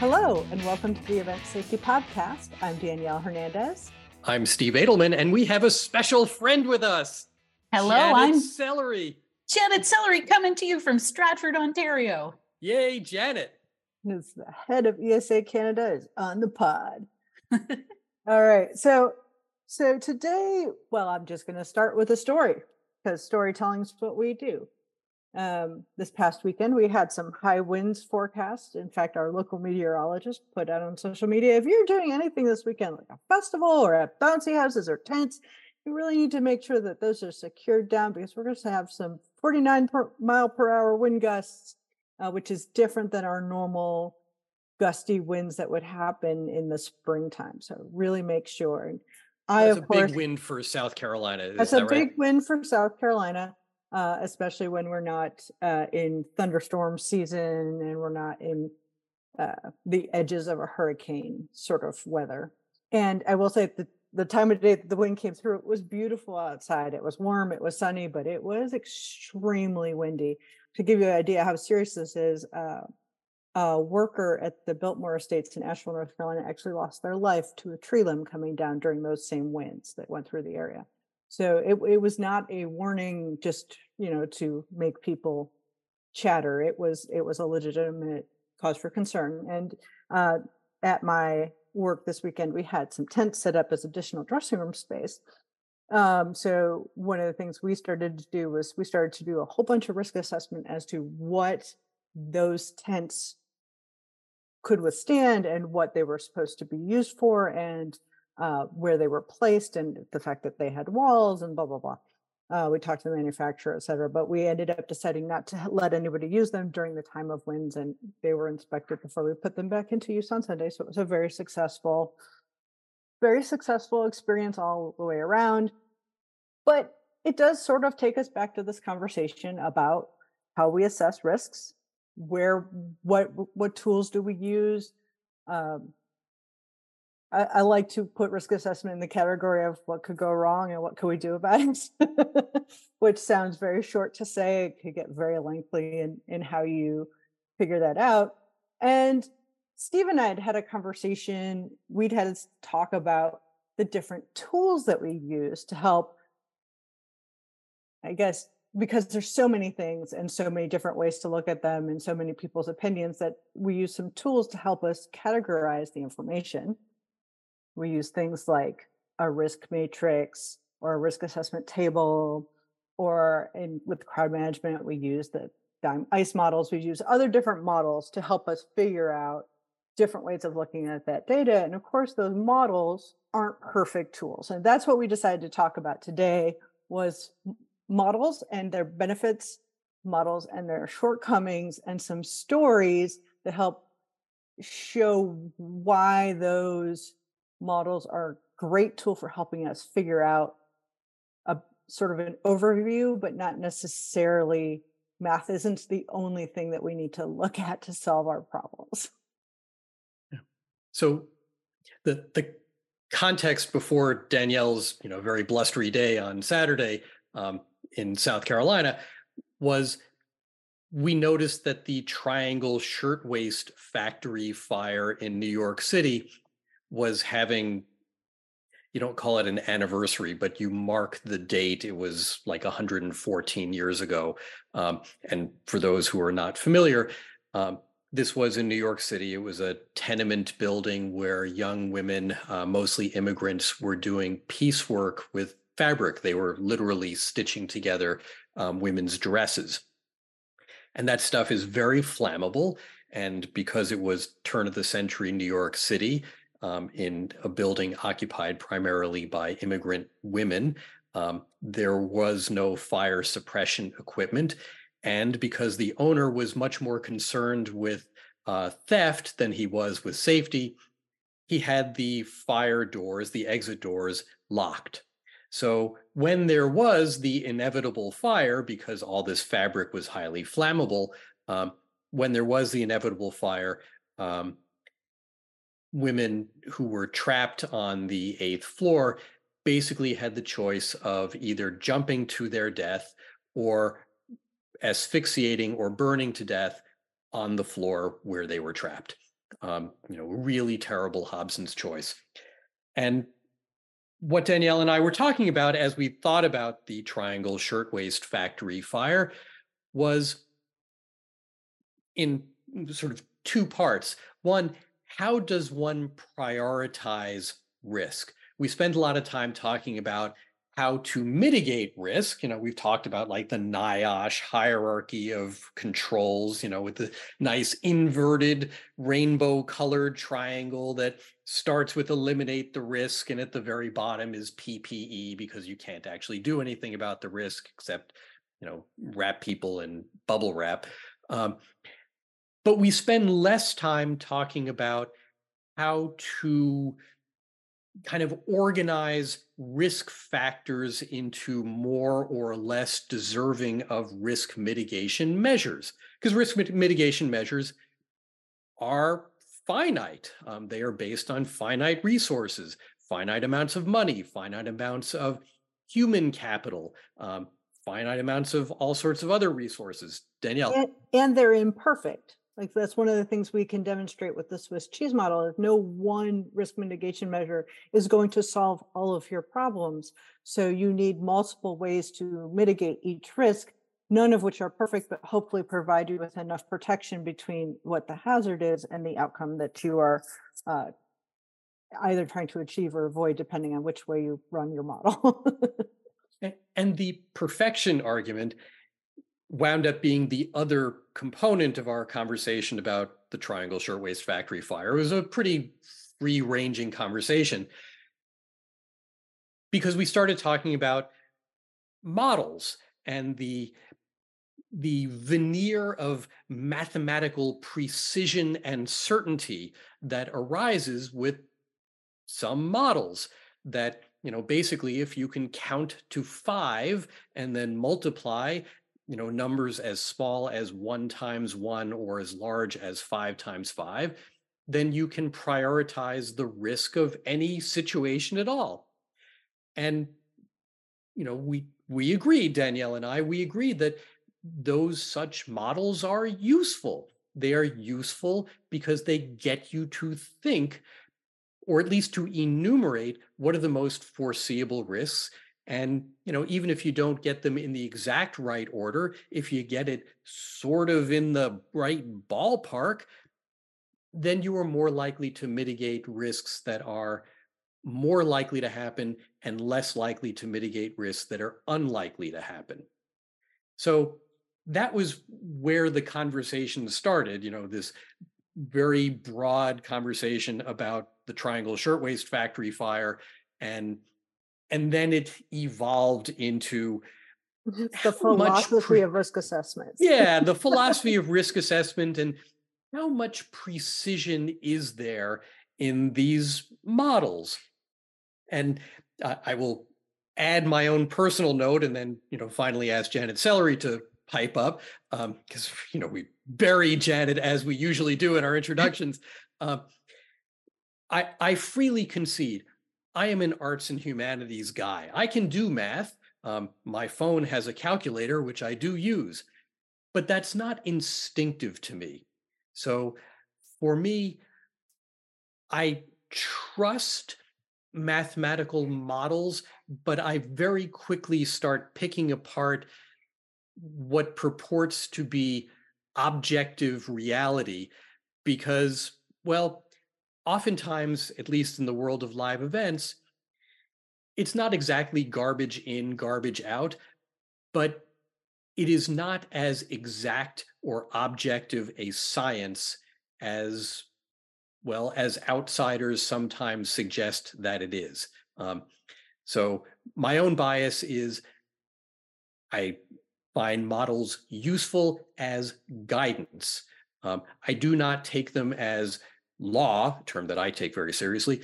Hello, and welcome to the Event Safety Podcast. I'm Danielle Hernandez. I'm Steve Adelman, and we have a special friend with us. Hello, Janet I'm Sellery. Janet Sellery coming to you from Stratford, Ontario. Yay, Janet. Who's the head of ESA Canada is on the pod. All right. So so today, well, I'm just going to start with a story because storytelling is what we do. Um, this past weekend, we had some high winds forecast. In fact, our local meteorologist put out on social media if you're doing anything this weekend, like a festival or at bouncy houses or tents, you really need to make sure that those are secured down because we're going to have some 49 per mile per hour wind gusts, uh, which is different than our normal gusty winds that would happen in the springtime. So really make sure. I, That's a course, big win for South Carolina. Is that's that a right? big win for South Carolina, uh, especially when we're not uh, in thunderstorm season and we're not in uh, the edges of a hurricane sort of weather. And I will say the the time of day that the wind came through, it was beautiful outside. It was warm, it was sunny, but it was extremely windy. To give you an idea how serious this is, uh, a worker at the Biltmore Estates in Asheville, North Carolina, actually lost their life to a tree limb coming down during those same winds that went through the area. So it, it was not a warning just you know to make people chatter. It was it was a legitimate cause for concern. And uh, at my work this weekend, we had some tents set up as additional dressing room space. Um, so one of the things we started to do was we started to do a whole bunch of risk assessment as to what those tents could withstand and what they were supposed to be used for and uh, where they were placed and the fact that they had walls and blah blah blah. Uh, we talked to the manufacturer, et cetera, but we ended up deciding not to let anybody use them during the time of winds, and they were inspected before we put them back into use on Sunday. So it was a very successful, very successful experience all the way around. But it does sort of take us back to this conversation about how we assess risks where what what tools do we use um, I, I, like to put risk assessment in the category of what could go wrong and what could we do about it which sounds very short to say. It could get very lengthy in in how you figure that out. And steve and i had had a conversation. We'd had to talk about the different tools that we use to help i guess because there's so many things and so many different ways to look at them and so many people's opinions that we use some tools to help us categorize the information. We use things like a risk matrix or a risk assessment table, or in with crowd management, we use the DIM ICE models. We use other different models to help us figure out different ways of looking at that data. And of course, those models aren't perfect tools. And that's what we decided to talk about today was models and their benefits, models and their shortcomings, and some stories that help show why those models are a great tool for helping us figure out a sort of an overview, but not necessarily math isn't the only thing that we need to look at to solve our problems. Yeah. So the the context before Danielle's you know very blustery day on Saturday um, in South Carolina was we noticed that the Triangle Shirtwaist Factory fire in New York City was having you don't call it an anniversary, but you mark the date. It was like 114 years ago. Um, and for those who are not familiar, um, this was in New York City. It was a tenement building where young women, uh, mostly immigrants, were doing piecework with fabric. They were literally stitching together um, women's dresses. And that stuff is very flammable. And because it was turn of the century New York City, um, in a building occupied primarily by immigrant women, um, there was no fire suppression equipment. And because the owner was much more concerned with uh, theft than he was with safety, he had the fire doors, the exit doors, locked. So when there was the inevitable fire, because all this fabric was highly flammable, um, when there was the inevitable fire, um, women who were trapped on the eighth floor basically had the choice of either jumping to their death or asphyxiating or burning to death on the floor where they were trapped. Um, you know, really terrible Hobson's choice. And what Danielle and I were talking about as we thought about the Triangle Shirtwaist Factory fire was in sort of two parts. One, how does one prioritize risk? We spend a lot of time talking about how to mitigate risk. You know, we've talked about like the NIOSH hierarchy of controls, you know, with the nice inverted rainbow colored triangle that starts with eliminate the risk and at the very bottom is PPE because you can't actually do anything about the risk except, you know, wrap people in bubble wrap. Um, but we spend less time talking about how to kind of organize risk factors into more or less deserving of risk mitigation measures because risk mitigation measures are finite. Um, they are based on finite resources finite amounts of money finite amounts of human capital um, finite amounts of all sorts of other resources. Danielle. And, and they're imperfect like that's one of the things we can demonstrate with the Swiss cheese model is no one risk mitigation measure is going to solve all of your problems. So you need multiple ways to mitigate each risk, none of which are perfect, but hopefully provide you with enough protection between what the hazard is and the outcome that you are uh, either trying to achieve or avoid, depending on which way you run your model. and the perfection argument wound up being the other component of our conversation about the Triangle Shirtwaist Factory fire. It was a pretty free ranging conversation because we started talking about models and the the veneer of mathematical precision and certainty that arises with some models that you know basically if you can count to 5 and then multiply you know numbers as small as one times one or as large as five times five then you can prioritize the risk of any situation at all. And you know we we agreed danielle and i we agreed that those such models are useful. They are useful because they get you to think or at least to enumerate what are the most foreseeable risks and you know, even if you don't get them in the exact right order, if you get it sort of in the right ballpark, then you are more likely to mitigate risks that are more likely to happen and less likely to mitigate risks that are unlikely to happen. So that was where the conversation started, you know, this very broad conversation about the Triangle Shirtwaist Factory fire and and then it evolved into the philosophy pre- of risk assessment. yeah, the philosophy of risk assessment and how much precision is there in these models? And uh, I will add my own personal note and then, you know, finally ask Janet Sellery to pipe up because, um, you know, we bury Janet as we usually do in our introductions. Uh, I, I freely concede I am an arts and humanities guy. I can do math. Um, my phone has a calculator, which I do use, but that's not instinctive to me. So for me, I trust mathematical models, but I very quickly start picking apart what purports to be objective reality because, well, oftentimes, at least in the world of live events, it's not exactly garbage in, garbage out, but it is not as exact or objective a science as well as outsiders sometimes suggest that it is. Um, so my own bias is I find models useful as guidance. Um, I do not take them as law, term that I take very seriously.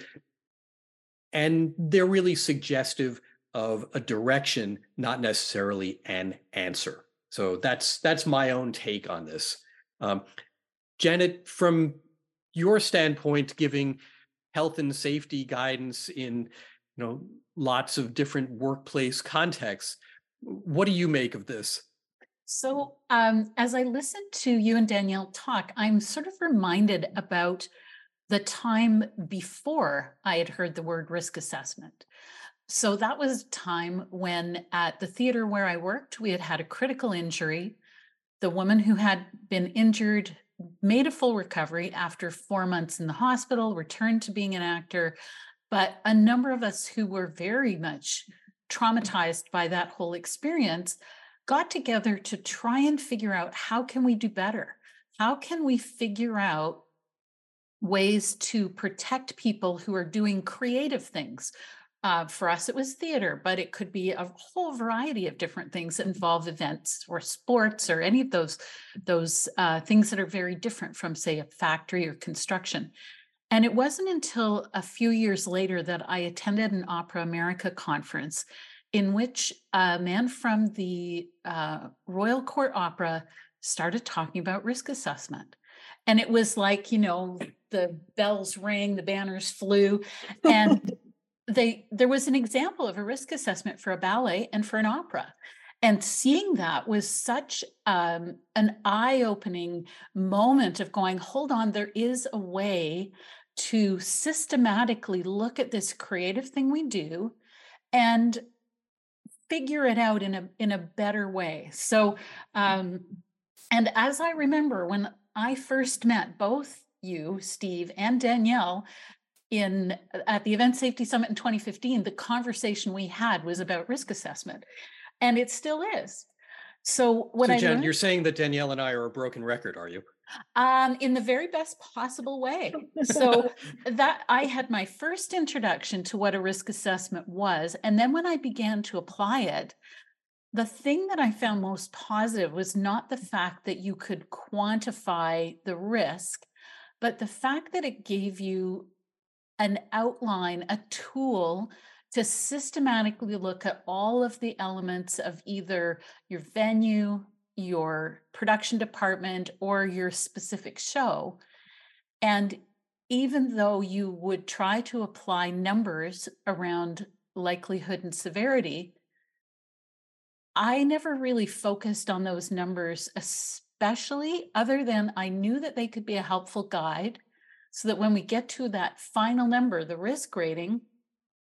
And they're really suggestive of a direction, not necessarily an answer. So that's that's my own take on this. Um, Janet, from your standpoint, giving health and safety guidance in you know lots of different workplace contexts, what do you make of this? So, um, as I listen to you and Danielle talk, I'm sort of reminded about the time before I had heard the word risk assessment. So, that was a time when at the theater where I worked, we had had a critical injury. The woman who had been injured made a full recovery after four months in the hospital, returned to being an actor. But a number of us who were very much traumatized by that whole experience got together to try and figure out how can we do better? How can we figure out ways to protect people who are doing creative things? Uh, for us, it was theater, but it could be a whole variety of different things that involve events or sports or any of those those uh, things that are very different from, say, a factory or construction. And it wasn't until a few years later that I attended an Opera America conference in which a man from the uh, Royal Court Opera started talking about risk assessment. And it was like, you know, the bells rang, the banners flew, and they there was an example of a risk assessment for a ballet and for an opera. And seeing that was such um, an eye-opening moment of going, hold on, there is a way to systematically look at this creative thing we do and figure it out in a in a better way. So um and as I remember when I first met both you, Steve, and Danielle in at the Event Safety Summit in 2015, the conversation we had was about risk assessment. And it still is. So what so I Jen, learned, you're saying that Danielle and I are a broken record, are you? um, in the very best possible way. So that I had my first introduction to what a risk assessment was. And then when I began to apply it, the thing that I found most positive was not the fact that you could quantify the risk, but the fact that it gave you an outline, a tool to systematically look at all of the elements of either your venue, your production department or your specific show. And even though you would try to apply numbers around likelihood and severity, I never really focused on those numbers, especially other than I knew that they could be a helpful guide so that when we get to that final number, the risk rating,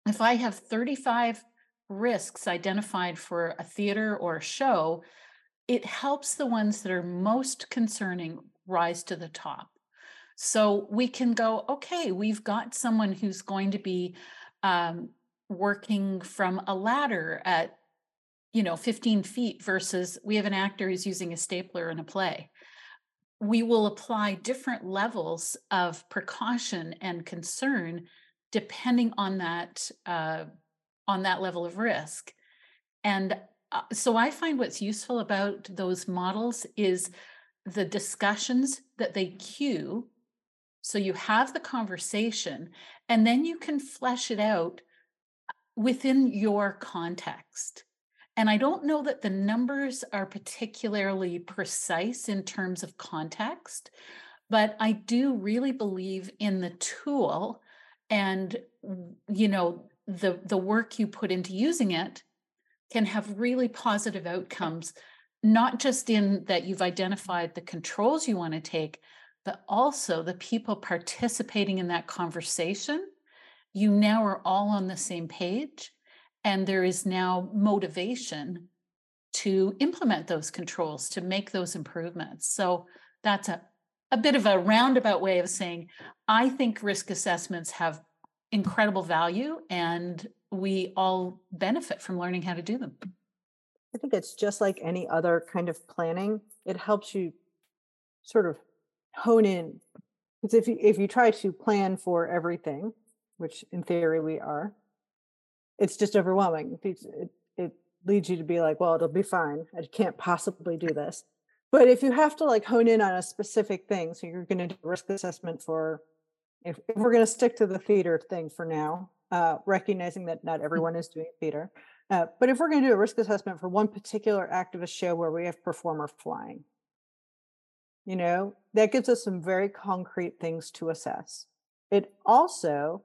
if I have 35 risks identified for a theater or a show, it helps the ones that are most concerning rise to the top. So we can go, okay, we've got someone who's going to be um, working from a ladder at, you know, 15 feet versus we have an actor who's using a stapler in a play. We will apply different levels of precaution and concern depending on that uh, on that level of risk. And uh, so I find what's useful about those models is the discussions that they cue. So you have the conversation, and then you can flesh it out within your context. And I don't know that the numbers are particularly precise in terms of context, but I do really believe in the tool and you know the the work you put into using it can have really positive outcomes, not just in that you've identified the controls you want to take, but also the people participating in that conversation. You now are all on the same page, and there is now motivation to implement those controls, to make those improvements. So that's a, a bit of a roundabout way of saying I think risk assessments have incredible value and we all benefit from learning how to do them. I think it's just like any other kind of planning. It helps you sort of hone in. Because if you if you try to plan for everything, which in theory we are, it's just overwhelming. It, it, it leads you to be like, well, it'll be fine. I can't possibly do this. But if you have to like hone in on a specific thing, so you're going to do risk assessment for, if, if we're going to stick to the theater thing for now, uh, recognizing that not mm. everyone is doing theater. Uh, but if we're going to do a risk assessment for one particular activist show where we have performer flying, you know, that gives us some very concrete things to assess. It also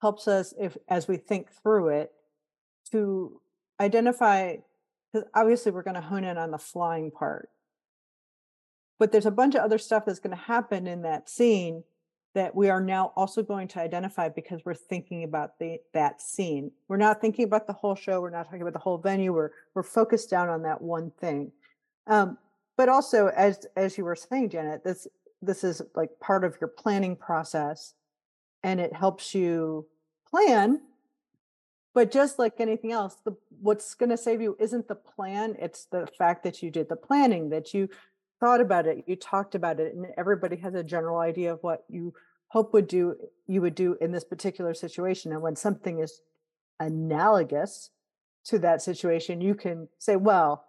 helps us, if as we think through it, to identify because obviously we're going to hone in on the flying part. But there's a bunch of other stuff that's going to happen in that scene that we are now also going to identify because we're thinking about the that scene. We're not thinking about the whole show. We're not talking about the whole venue. We're we're focused down on that one thing. Um, but also, as as you were saying, Janet, this this is like part of your planning process, and it helps you plan but just like anything else the what's going to save you isn't the plan it's the fact that you did the planning that you thought about it you talked about it and everybody has a general idea of what you hope would do you would do in this particular situation and when something is analogous to that situation you can say well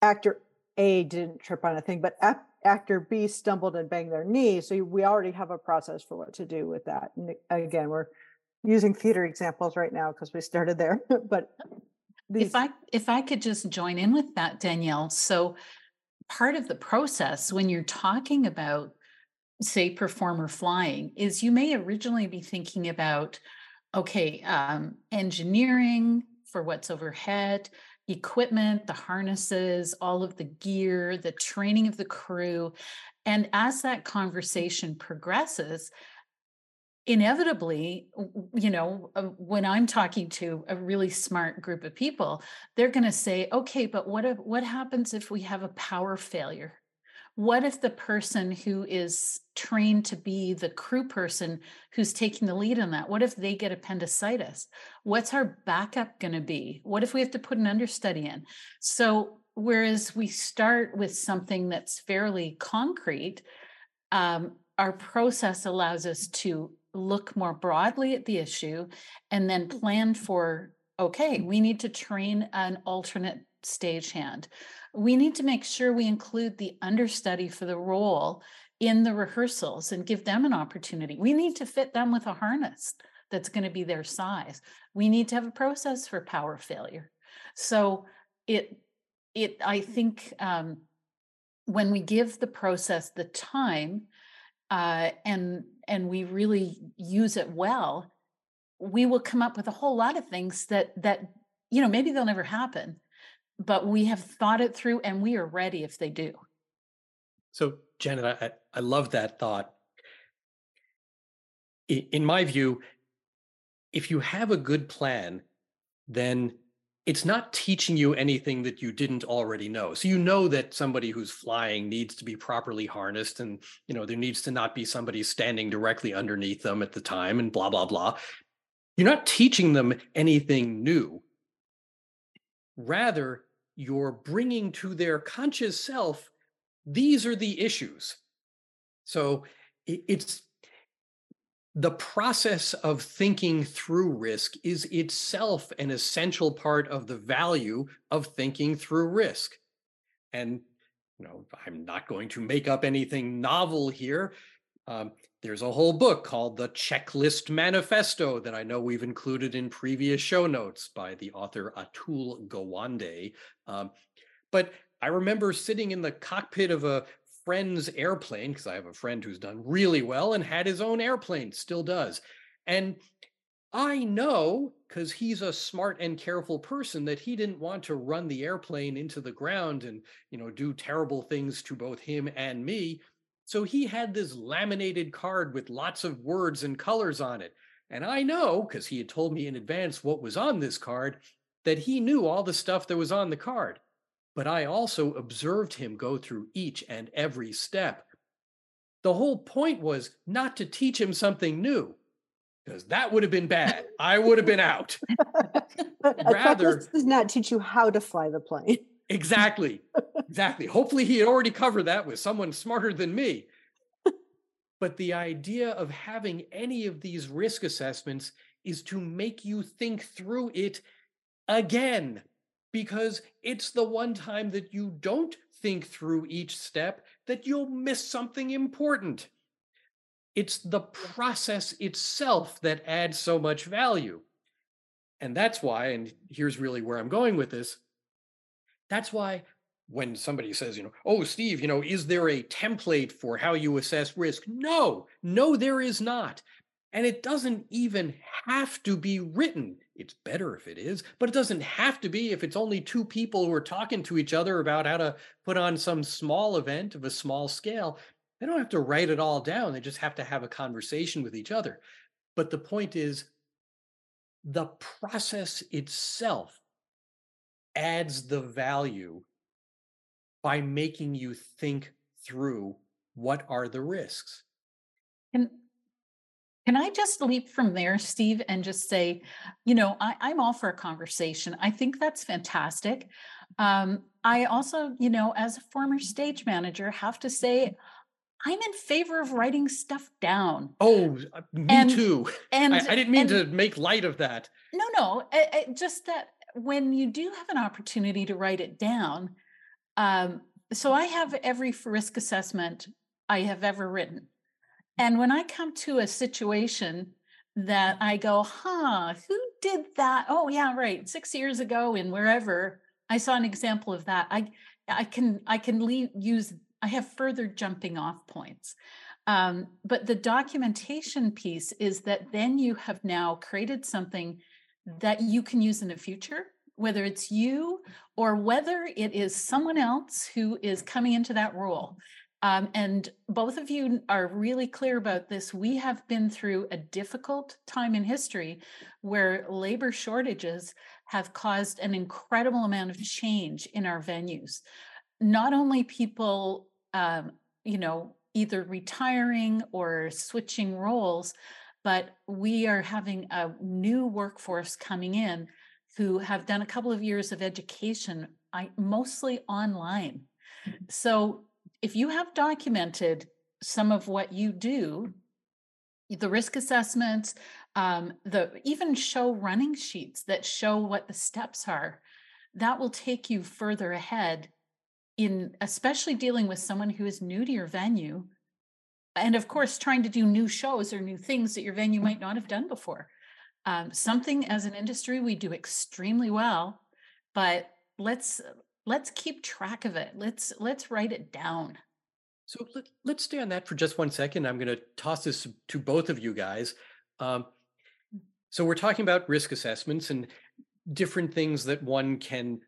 actor a didn't trip on a thing but actor b stumbled and banged their knee so we already have a process for what to do with that and again we're using theater examples right now because we started there but these... if i if i could just join in with that danielle so part of the process when you're talking about say performer flying is you may originally be thinking about okay um, engineering for what's overhead equipment the harnesses all of the gear the training of the crew. And as that conversation progresses inevitably you know uh, when i'm talking to a really smart group of people they're going to say okay but what if, what happens if we have a power failure what if the person who is trained to be the crew person who's taking the lead on that what if they get appendicitis? What's our backup going to be? What if we have to put an understudy in? So whereas we start with something that's fairly concrete um, our process allows us to look more broadly at the issue and then plan for okay, we need to train an alternate stagehand. We need to make sure we include the understudy for the role in the rehearsals and give them an opportunity. We need to fit them with a harness that's going to be their size. We need to have a process for power failure. So it it I think um, when we give the process the time uh, and and we really use it well, we will come up with a whole lot of things that that you know maybe they'll never happen, but we have thought it through and we are ready if they do. So Janet, I, I love that thought. In my view, if you have a good plan, then it's not teaching you anything that you didn't already know. So you know that somebody who's flying needs to be properly harnessed and you know there needs to not be somebody standing directly underneath them at the time and blah blah blah. You're not teaching them anything new. Rather, you're bringing to their conscious self these are the issues. So it's the process of thinking through risk is itself an essential part of the value of thinking through risk. And, you know, I'm not going to make up anything novel here. Um, there's a whole book called The Checklist Manifesto that I know we've included in previous show notes by the author Atul Gawande. Um, but I remember sitting in the cockpit of a friend's airplane because I have a friend who's done really well and had his own airplane, still does. And I know because he's a smart and careful person that he didn't want to run the airplane into the ground and, you know, do terrible things to both him and me. So he had this laminated card with lots of words and colors on it. And I know because he had told me in advance what was on this card that he knew all the stuff that was on the card but I also observed him go through each and every step. The whole point was not to teach him something new, because that would have been bad. I would have been out. Rather, this does not teach you how to fly the plane. exactly. Exactly. Hopefully, he had already covered that with someone smarter than me. But the idea of having any of these risk assessments is to make you think through it again because it's the one time that you don't think through each step that you'll miss something important. It's the process itself that adds so much value. And that's why, and here's really where I'm going with this. That's why when somebody says, you know, oh, Steve, you know, is there a template for how you assess risk? No, no, there is not. And it doesn't even have to be written. It's better if it is, but it doesn't have to be if it's only two people who are talking to each other about how to put on some small event of a small scale. They don't have to write it all down. They just have to have a conversation with each other. But the point is, the process itself adds the value by making you think through what are the risks. Can can I just leap from there, Steve, and just say, you know, I, I'm all for a conversation. I think that's fantastic. Um, I also, you know, as a former stage manager, have to say I'm in favor of writing stuff down. Oh, uh, me and, too. And I, I didn't mean and, to make light of that. No, no, I, I, just that when you do have an opportunity to write it down, um, so I have every risk assessment I have ever written. And when I come to a situation that I go, huh, who did that? Oh, yeah, right. Six years ago in wherever I saw an example of that. I I can I can leave, use I have further jumping off points. Um, but the documentation piece is that then you have now created something that you can use in the future, whether it's you or whether it is someone else who is coming into that role. Um, and both of you are really clear about this. We have been through a difficult time in history where labor shortages have caused an incredible amount of change in our venues. Not only people, um, you know, either retiring or switching roles, but we are having a new workforce coming in who have done a couple of years of education, I, mostly online. Mm-hmm. So if you have documented some of what you do, the risk assessments, um, the even show running sheets that show what the steps are, that will take you further ahead in especially dealing with someone who is new to your venue. And of course, trying to do new shows or new things that your venue might not have done before. Um, something as an industry we do extremely well, but let's let's keep track of it. Let's let's write it down. So let, us stay on that for just one second. I'm going to toss this to both of you guys. Um, mm. so we're talking about risk assessments and different things that one can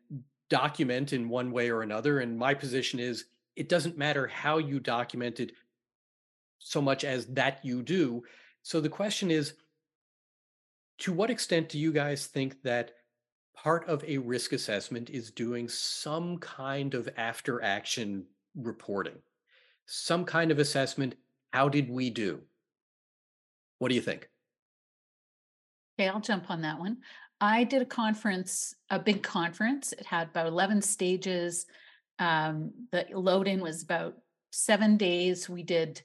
document in one way or another. And my position is it doesn't matter how you document it so much as that you do. So the question is, to what extent do you guys think that part of a risk assessment is doing some kind of after action reporting, some kind of assessment. How did we do? What do you think? Okay, I'll jump on that one. I did a conference, a big conference. It had about 11 stages. Um, the load in was about seven days. We did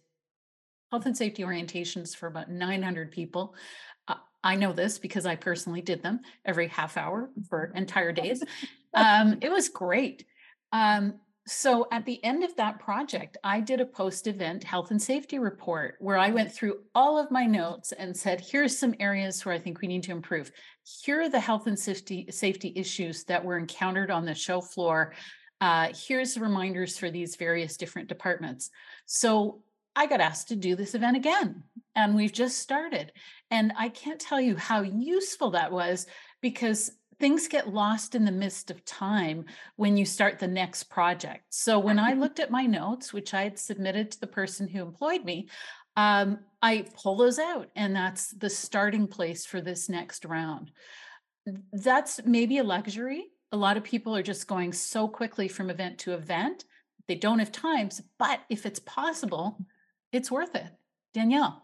health and safety orientations for about 900 people. I know this because I personally did them every half hour for entire days. Um, it was great. Um, so at the end of that project, I did a post event health and safety report where I went through all of my notes and said, here's some areas where I think we need to improve. Here are the health and safety, safety issues that were encountered on the show floor. Uh, here's the reminders for these various different departments. So I got asked to do this event again, and we've just started. And I can't tell you how useful that was because things get lost in the midst of time when you start the next project. So when I looked at my notes, which I had submitted to the person who employed me, um, I pull those out, and that's the starting place for this next round. That's maybe a luxury. A lot of people are just going so quickly from event to event. They don't have times, but if it's possible, it's worth it. Danielle.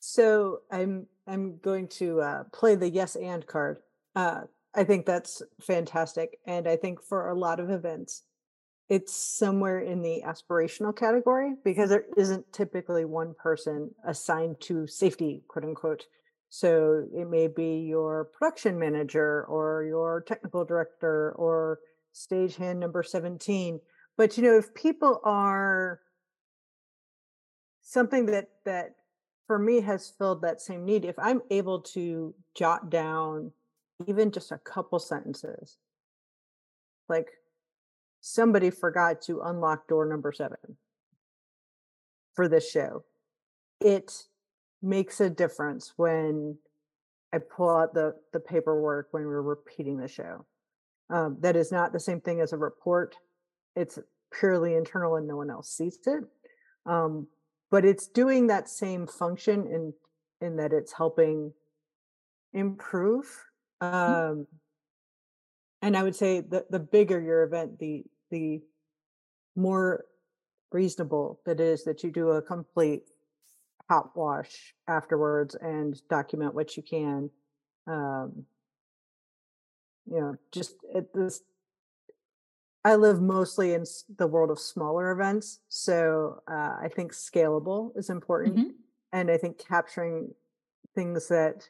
So I'm I'm going to uh, play the yes and card. Uh, I think that's fantastic, and I think for a lot of events, it's somewhere in the aspirational category because there isn't typically one person assigned to safety, quote unquote. So it may be your production manager or your technical director or stagehand number 17. But you know, if people are something that that for me has filled that same need if i'm able to jot down even just a couple sentences like somebody forgot to unlock door number 7 for this show it makes a difference when I pull out the the paperwork when we're repeating the show. Um, that is not the same thing as a report. It's purely internal and no one else sees it. Um, but it's doing that same function in in that it's helping improve. Mm-hmm. Um, and I would say the the bigger your event, the the more reasonable that is that you do a complete hot wash afterwards and document what you can. Um, you know, just at this. I live mostly in the world of smaller events, so uh, I think scalable is important, Mhm. and I think capturing things that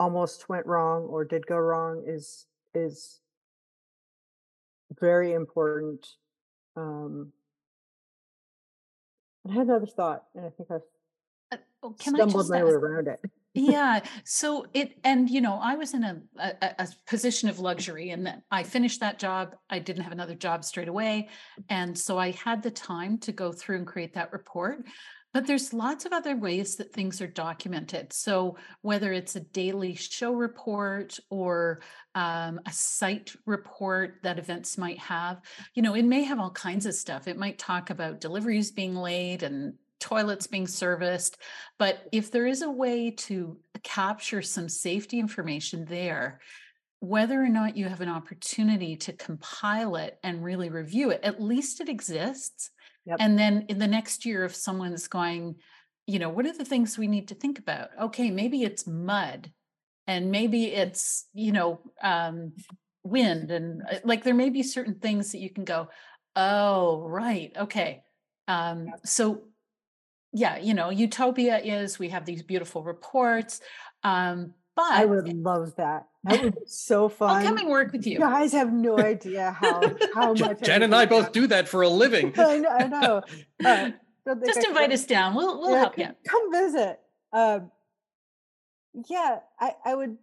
almost went wrong or did go wrong is is very important. Um, I had another thought, and I think I've Uh, oh, Can I stumbled just my way around it. Yeah so it and you know i was in a, a a position of luxury and i finished that job i didn't have another job straight away and so i had the time to go through and create that report but there's lots of other ways that things are documented. So whether it's a daily show report or um, a site report that events might have you know it may have all kinds of stuff. It might talk about deliveries being late and toilets being serviced but if there is a way to capture some safety information there, whether or not you have an opportunity to compile it and really review it, at least it exists. Yep. And then in the next year, if someone's going, you know, what are the things we need to think about? Okay, maybe it's mud and maybe it's, you know, um, wind and uh, like there may be certain things that you can go, oh, right, okay. Um, so yeah, you know, utopia is we have these beautiful reports. Um, but I would love that. That would be so fun. I'll come and work with You you. guys have no idea how how much Jen and I both do that for a living. I know. I know. Uh, Just I invite us down. We'll we'll yeah, help you. Come visit. Um, yeah, I, I would.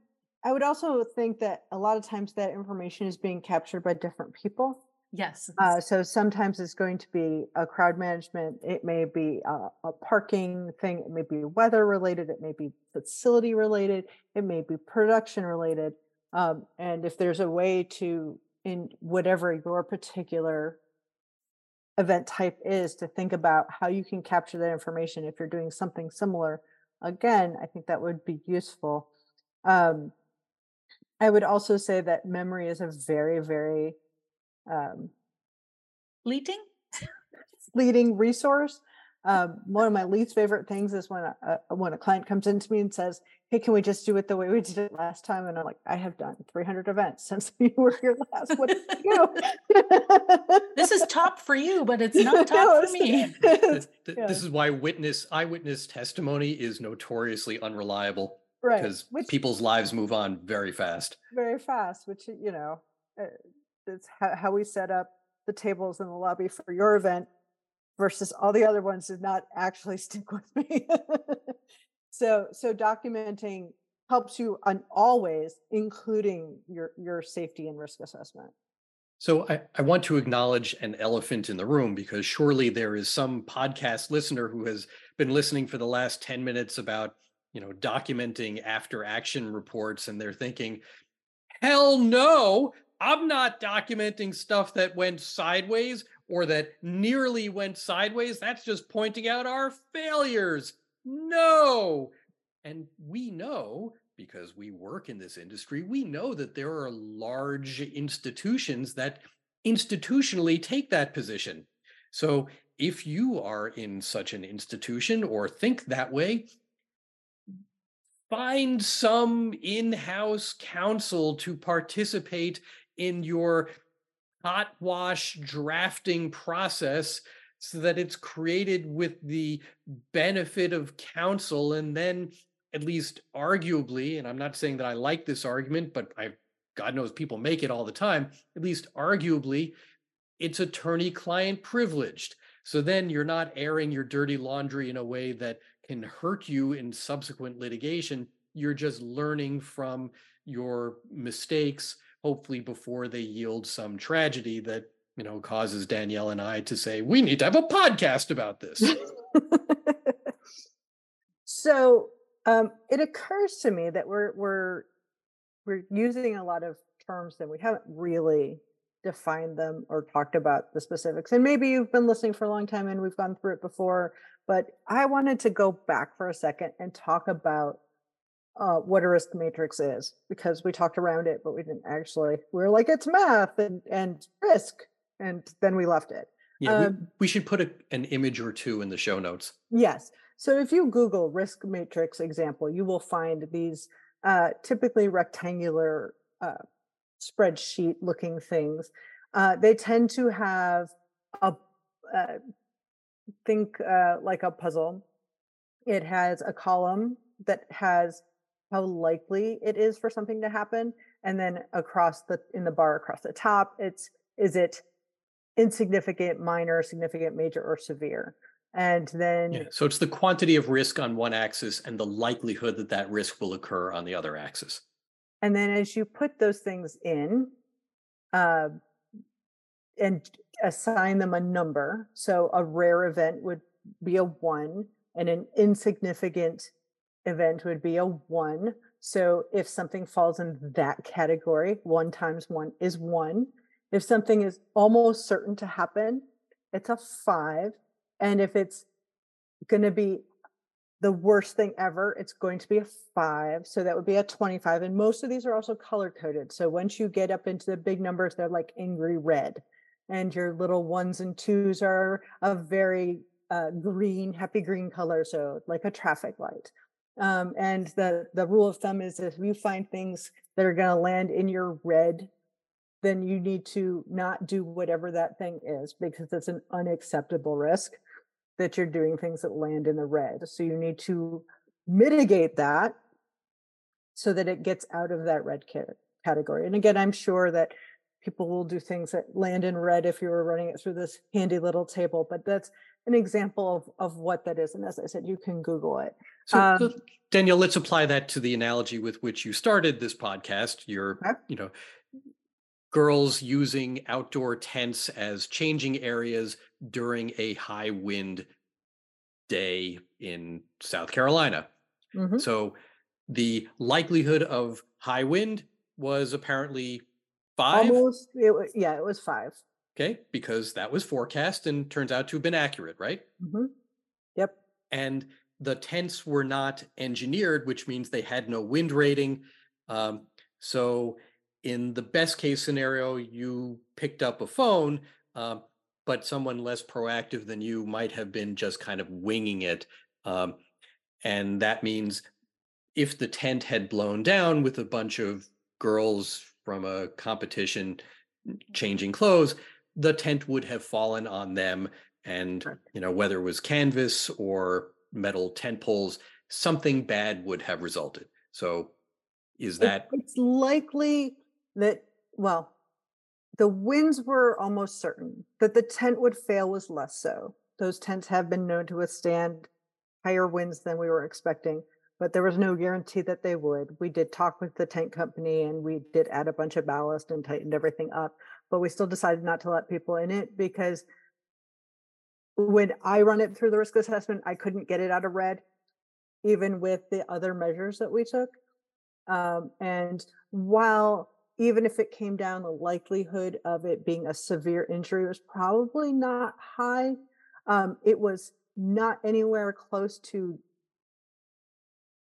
I would also think that a lot of times that information is being captured by different people. Yes. Uh, so sometimes it's going to be a crowd management. It may be a, a parking thing. It may be weather related. It may be facility related. It may be production related. Um, and if there's a way to, in whatever your particular event type is, to think about how you can capture that information if you're doing something similar, again, I think that would be useful. Um, I would also say that memory is a very, very um, leading fleeting resource. Um, one of my least favorite things is when a, a when a client comes into me and says, "Hey, can we just do it the way we did it last time?" And I'm like, "I have done 300 events since you were here last. What did you do?" This is top for you, but it's not top for me. it's- Th- th- Yeah. This is why witness eyewitness testimony is notoriously unreliable right, because which people's lives move on very fast. very fast. Which you know, uh, it's how, how we set up the tables in the lobby for your event versus all the other ones did not actually stick with me. so so documenting helps you on always including your your safety and risk assessment. So I, I want to acknowledge an elephant in the room because surely there is some podcast listener who has been listening for the last 10 minutes about, you know, documenting after action reports and they're thinking, hell no, I'm not documenting stuff that went sideways or that nearly went sideways. That's just pointing out our failures. No. And we know because we work in this industry, we know that there are large institutions that institutionally take that position. So if you are in such an institution or think that way, find some in house counsel to participate in your hot wash drafting process so that it's created with the benefit of counsel and then at least arguably and i'm not saying that i like this argument but i god knows people make it all the time at least arguably it's attorney client privileged. So then you're not airing your dirty laundry in a way that can hurt you in subsequent litigation. You're just learning from your mistakes hopefully before they yield some tragedy that you know causes danielle and i to say we need to have a podcast about this so um, it occurs to me that we're we're we're using a lot of terms that we haven't really defined them or talked about the specifics. And maybe you've been listening for a long time and we've gone through it before, but I wanted to go back for a second and talk about uh, what a risk matrix is because we talked around it, but we didn't actually. We are like, it's math and and risk, and then we left it. Yeah, um, we, we, should put a, an image or two in the show notes. Yes. So if you Google risk matrix example, you will find these uh, typically rectangular uh, spreadsheet looking things. Uh, they tend to have a uh, think uh, like a puzzle. It has a column that has how likely it is for something to happen, and then across the in the bar across the top, it's is it insignificant, minor, significant, major, or severe. And then, yeah, so it's the quantity of risk on one axis and the likelihood that that risk will occur on the other axis. And then as you put those things in uh, and assign them a number, so a rare event would be a one, and an insignificant event would be a one. So if something falls in that category, one times one is one. If something is almost certain to happen, it's a five. And if it's going to be the worst thing ever, it's going to be a five. So that would be a 25. And most of these are also color coded. So once you get up into the big numbers, they're like angry red. And your little ones and twos are a very uh, green, happy green color. So like a traffic light. Um, and the, the rule of thumb is if you find things that are going to land in your red, then you need to not do whatever that thing is because it's an unacceptable risk that you're doing things that land in the red. So you need to mitigate that so that it gets out of that red category. And again, I'm sure that people will do things that land in red if you were running it through this handy little table, but that's an example of, of what that is. And as I said, you can Google it. So, um, so Danielle, let's apply that to the analogy with which you started this podcast. You're, okay. you know, girls using outdoor tents as changing areas during a high wind day in South Carolina. Mm-hmm. So the likelihood of high wind was apparently five. Almost, it, yeah, it was five. Okay, because that was forecast and turns out to have been accurate, right? Mm-hmm. Yep. And the tents were not engineered, which means they had no wind rating. Um, so in the best case scenario, you picked up a phone, um, but someone less proactive than you might have been just kind of winging it. Um, and that means if the tent had blown down with a bunch of girls from a competition changing clothes, the tent would have fallen on them. And, you know, whether it was canvas or metal tent poles, something bad would have resulted. So is that it's likely that, well, the winds were almost certain that the tent would fail was less so. Those tents have been known to withstand higher winds than we were expecting, but there was no guarantee that they would. We did talk with the tent company and we did add a bunch of ballast and tightened everything up, but we still decided not to let people in it because when I run it through the risk assessment, I couldn't get it out of red, even with the other measures that we took. Um, and while even if it came down, the likelihood of it being a severe injury was probably not high. Um, it was not anywhere close to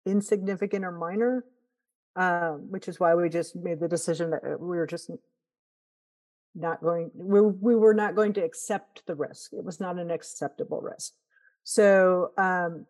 insignificant or minor, um, which is why we just made the decision that uh, we were just not going we, we were not going to accept the risk. It was not an acceptable risk. So um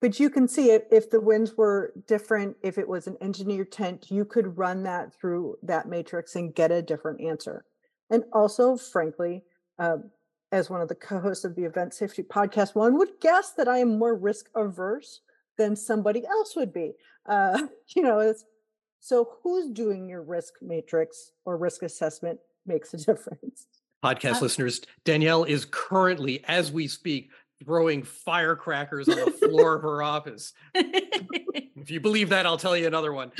but you can see it if the winds were different if it was an engineered tent you could run that through that matrix and get a different answer. And also frankly um, as one of the co-hosts of the event safety podcast one would guess that i am more risk averse than somebody else would be. Uh, you know it's so who's doing your risk matrix or risk assessment makes a difference podcast uh, listeners danielle is currently as we speak throwing firecrackers on the floor of her office. if you believe that, I'll tell you another one.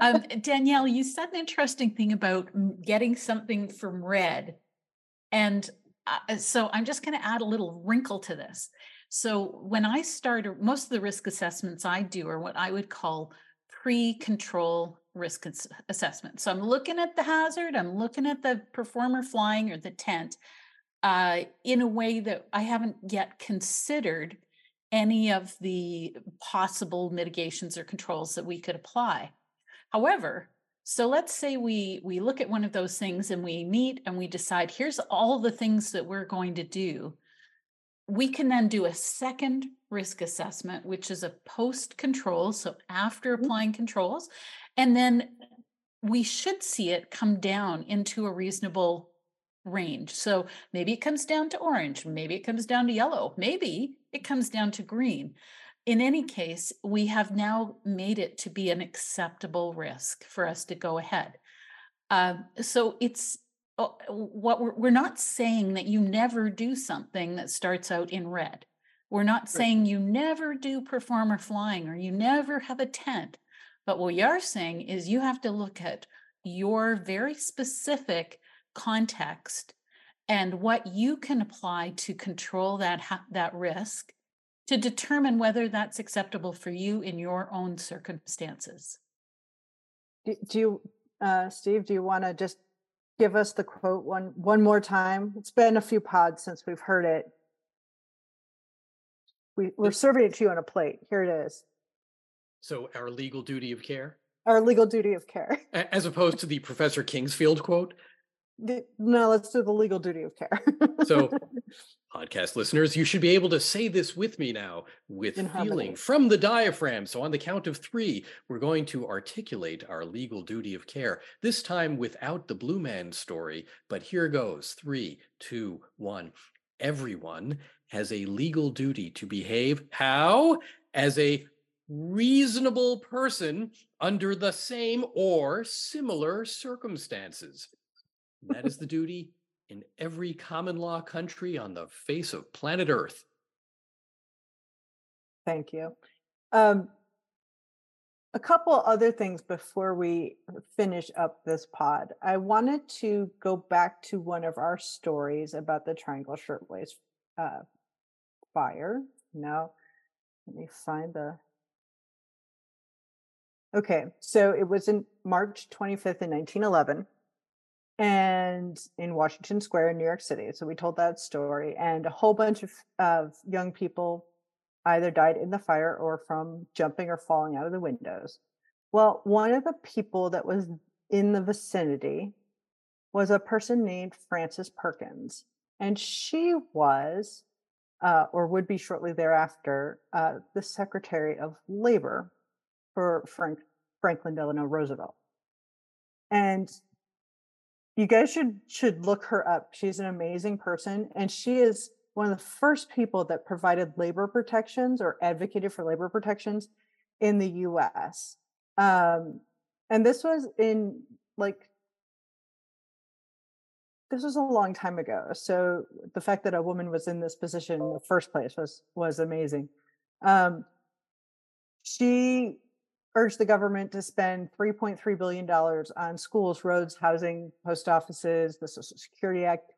Um, Danielle, you said an interesting thing about getting something from red. And uh, so I'm just going to add a little wrinkle to this. So when I start, most of the risk assessments I do are what I would call pre-control risk assessment. So I'm looking at the hazard, I'm looking at the performer flying or the tent uh, in a way that I haven't yet considered any of the possible mitigations or controls that we could apply. However, so let's say we we look at one of those things and we meet and we decide here's all the things that we're going to do. We can then do a second risk assessment, which is a post control, so after mm-hmm. applying controls, and then we should see it come down into a reasonable range. So maybe it comes down to orange, maybe it comes down to yellow, maybe it comes down to green in any case, we have now made it to be an acceptable risk for us to go ahead. Uh, so it's what we're, we're not saying that you never do something that starts out in red. We're not saying you never do performer flying or you never have a tent. But what we are saying is you have to look at your very specific context and what you can apply to control that that risk to determine whether that's acceptable for you in your own circumstances. Do, do you, uh, Steve, do you want to just give us the quote one one more time? It's been a few pods since we've heard it. We, we're serving it to you on a plate. Here it is. So, our legal duty of care? Our legal duty of care. As opposed to the Professor Kingsfield quote? The, no, let's do the legal duty of care. so, podcast listeners, you should be able to say this with me now with In feeling harmony. from the diaphragm. So, on the count of three, we're going to articulate our legal duty of care, this time without the Blue Man story. But here goes three, two, one. Everyone has a legal duty to behave how? As a reasonable person under the same or similar circumstances. That is the duty in every common law country on the face of planet Earth. Thank you. Um, a couple other things before we finish up this pod. I wanted to go back to one of our stories about the Triangle Shirtwaist uh, fire. Now, let me find the. Okay, so it was in March 25th in 1911 and in Washington Square in New York City. So we told that story, and a whole bunch of, of young people either died in the fire or from jumping or falling out of the windows. Well, one of the people that was in the vicinity was a person named Frances Perkins, and she was, uh, or would be shortly thereafter, uh, the Secretary of Labor for Frank, Franklin Delano Roosevelt. And you guys should should look her up. She's an amazing person, and she is one of the first people that provided labor protections or advocated for labor protections in the U.S. Um, and this was in like this was a long time ago. So the fact that a woman was in this position in the first place was was amazing. Um, she urged the government to spend $3.3 billion on schools, roads, housing, post offices, the Social Security Act,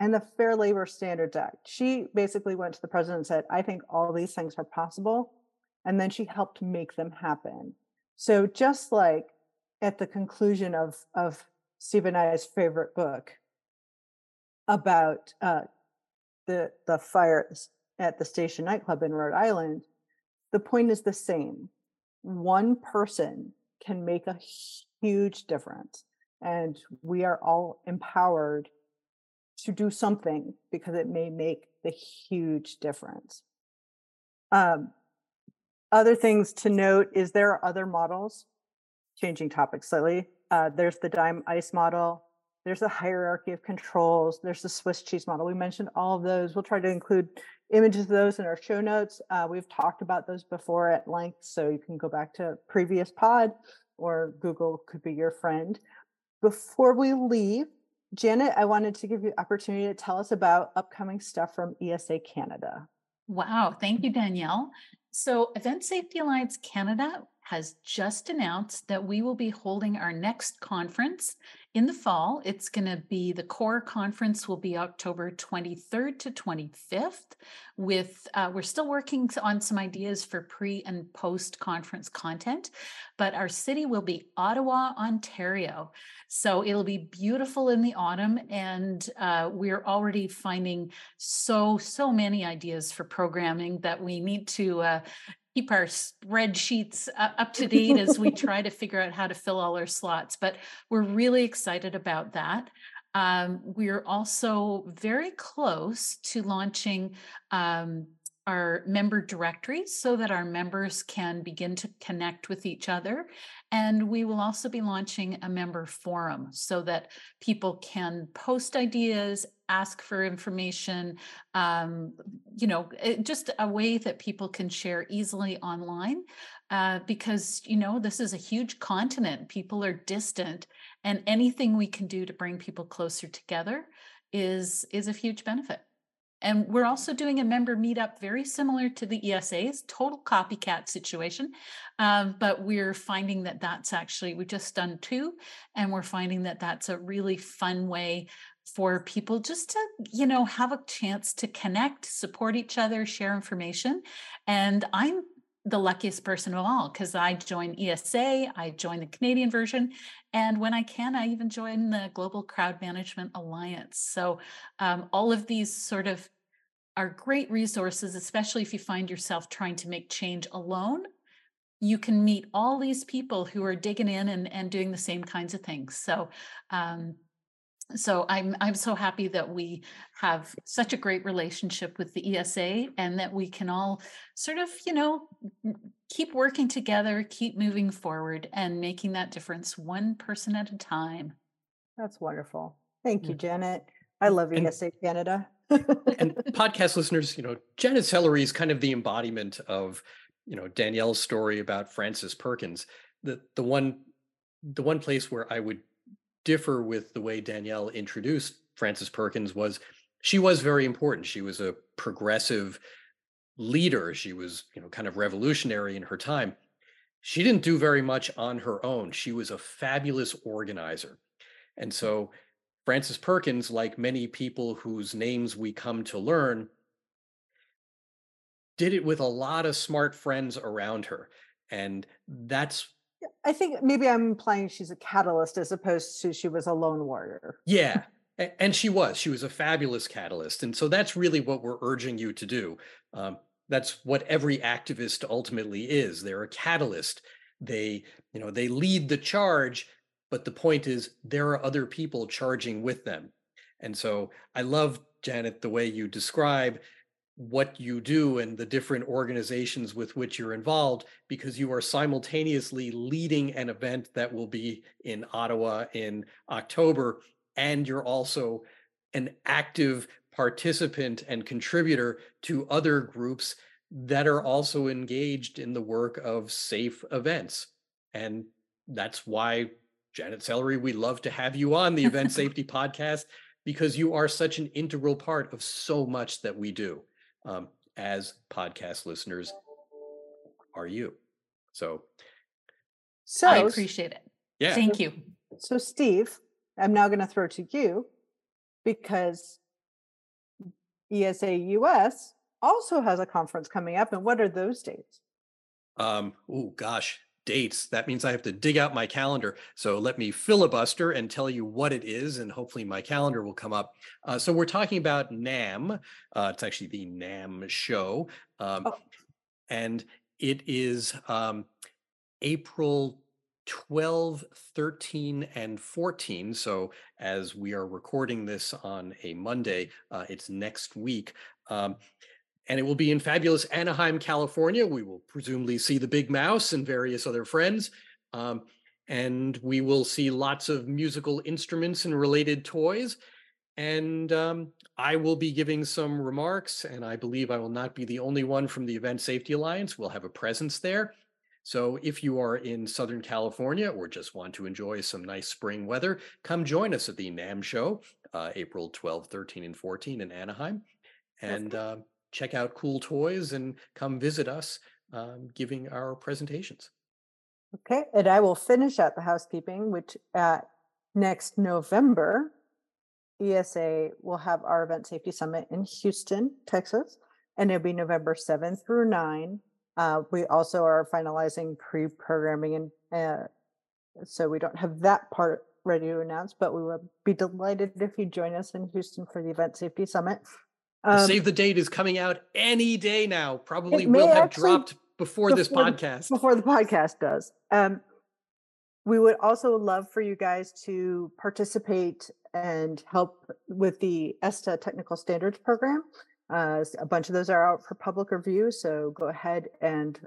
and the Fair Labor Standards Act. She basically went to the president and said, I think all these things are possible. And then she helped make them happen. So just like at the conclusion of, of Steve and I's favorite book about uh, the, the fire at the station nightclub in Rhode Island, the point is the same one person can make a huge difference. And we are all empowered to do something because it may make the huge difference. Um, other things to note is there are other models, changing topics slightly. Uh, there's the DIM ICE model, there's a hierarchy of controls, there's the Swiss cheese model. We mentioned all of those. We'll try to include images of those in our show notes. Uh, we've talked about those before at length, so you can go back to previous pod or Google could be your friend. Before we leave, Janet, I wanted to give you opportunity to tell us about upcoming stuff from ESA Canada. Wow, thank you, Danielle. So, Event Safety Alliance Canada has just announced that we will be holding our next conference in the fall. It's going to be the core conference will be October 23rd to 25th with uh, we're still working on some ideas for pre and post conference content, but our city will be Ottawa, Ontario. So it'll be beautiful in the autumn and uh, we're already finding so so many ideas for programming that we need to uh, keep our spreadsheets up to date as we try to figure out how to fill all our slots. But we're really excited about that. Um, we're also very close to launching um, our member directories so that our members can begin to connect with each other. And we will also be launching a member forum so that people can post ideas, ask for information, um, you know, it, eh, just a way that people can share easily online. Uh, because, you know, this is a huge continent, people are distant, and anything we can do to bring people closer together is is a huge benefit. And we're also doing a member meetup very similar to the ESA's total copycat situation. Um, but we're finding that that's actually, we've just done two, and we're finding that that's a really fun way for people just to, you know, have a chance to connect, support each other, share information. And I'm the luckiest person of all because I join ESA, I join the Canadian version, and when I can, I even join the Global Crowd Management Alliance. So um, all of these sort of are great resources, especially if you find yourself trying to make change alone. You can meet all these people who are digging in and, and doing the same kinds of things. So um, so I'm I'm so happy that we have such a great relationship with the ESA and that we can all sort of, you know, keep working together, keep moving forward and making that difference one person at a time. That's wonderful. Thank you, mm. Janet. I love and, ESA Canada. and podcast listeners, you know, Janet Sellery is kind of the embodiment of, you know, Danielle's story about Frances Perkins. The the one the one place where I would differ with the way Danielle introduced Frances Perkins was she was very important. She was a progressive leader. She was, you know, kind of revolutionary in her time. She didn't do very much on her own. She was a fabulous organizer. And so Frances Perkins, like many people whose names we come to learn, did it with a lot of smart friends around her. And that's I think maybe I'm implying she's a catalyst as opposed to she was a lone warrior. Yeah. And she was. She was a fabulous catalyst. And so that's really what we're urging you to do. Um, that's what every activist ultimately is. They're a catalyst. They, you know, they lead the charge, but the point is there are other people charging with them. And so I love, Janet, the way you describe what you do and the different organizations with which you're involved because you are simultaneously leading an event that will be in Ottawa in October and you're also an active participant and contributor to other groups that are also engaged in the work of safe events. And that's why Janet Sellery we love to have you on the event safety podcast because you are such an integral part of so much that we do um, as podcast listeners are you. So, so I appreciate it. Yeah. Thank you. So, Steve, I'm now going to throw to you because ESA US also has a conference coming up. And what are those dates? Um, oh, gosh dates, that means I have to dig out my calendar. So let me filibuster and tell you what it is, and hopefully my calendar will come up. Uh, so we're talking about NAMM. Uh, it's actually the NAMM show. Um, oh. And it is um, April 12, 13, and 14. So as we are recording this on a Monday, uh, it's next week. Um, and it will be in fabulous Anaheim, California. We will presumably see the Big Mouse and various other friends. Um, and we will see lots of musical instruments and related toys. And um, I will be giving some remarks, and I believe I will not be the only one from the Event Safety Alliance. We'll have a presence there. So if you are in Southern California or just want to enjoy some nice spring weather, come join us at the NAMM show, uh, April 12, 13, and 14 in Anaheim. And uh, check out cool toys and come visit us um, giving our presentations. Okay, and I will finish out the housekeeping, which at next November, ESA will have our event safety summit in Houston, Texas, and it'll be November 7 through 9. Uh, we also are finalizing pre-programming and uh, so we don't have that part ready to announce, but we will be delighted if you join us in Houston for the event safety summit. Um, Save the date is coming out any day now. Probably will have dropped before, this before the- podcast. before the podcast does. Um, we would also love for you guys to participate and help with the ESTA Technical Standards Program. Uh, a bunch of those are out for public review, so go ahead and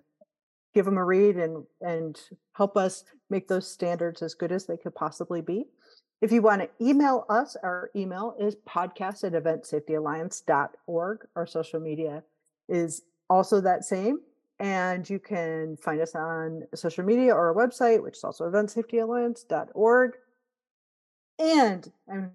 give them a read and and help us make those standards as good as they could possibly be. If you want to email us, our email is podcast at eventsafetyalliance.org. Our social media is also that same. And you can find us on social media or our website, which is also eventsafetyalliance.org. And I'm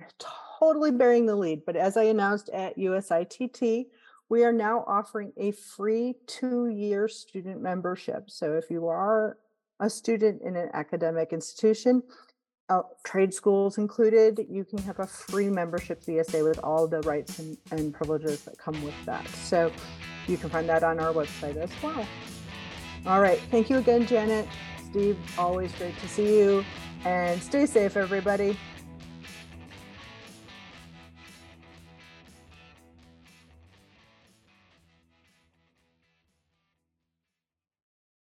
totally bearing the lead, but as I announced at USITT, we are now offering a free two year student membership. So if you are a student in an academic institution, uh, trade schools included, you can have a free membership to with all the rights and, and privileges that come with that. So you can find that on our website as well. All right. Thank you again, Janet. Steve, always great to see you. And stay safe, everybody.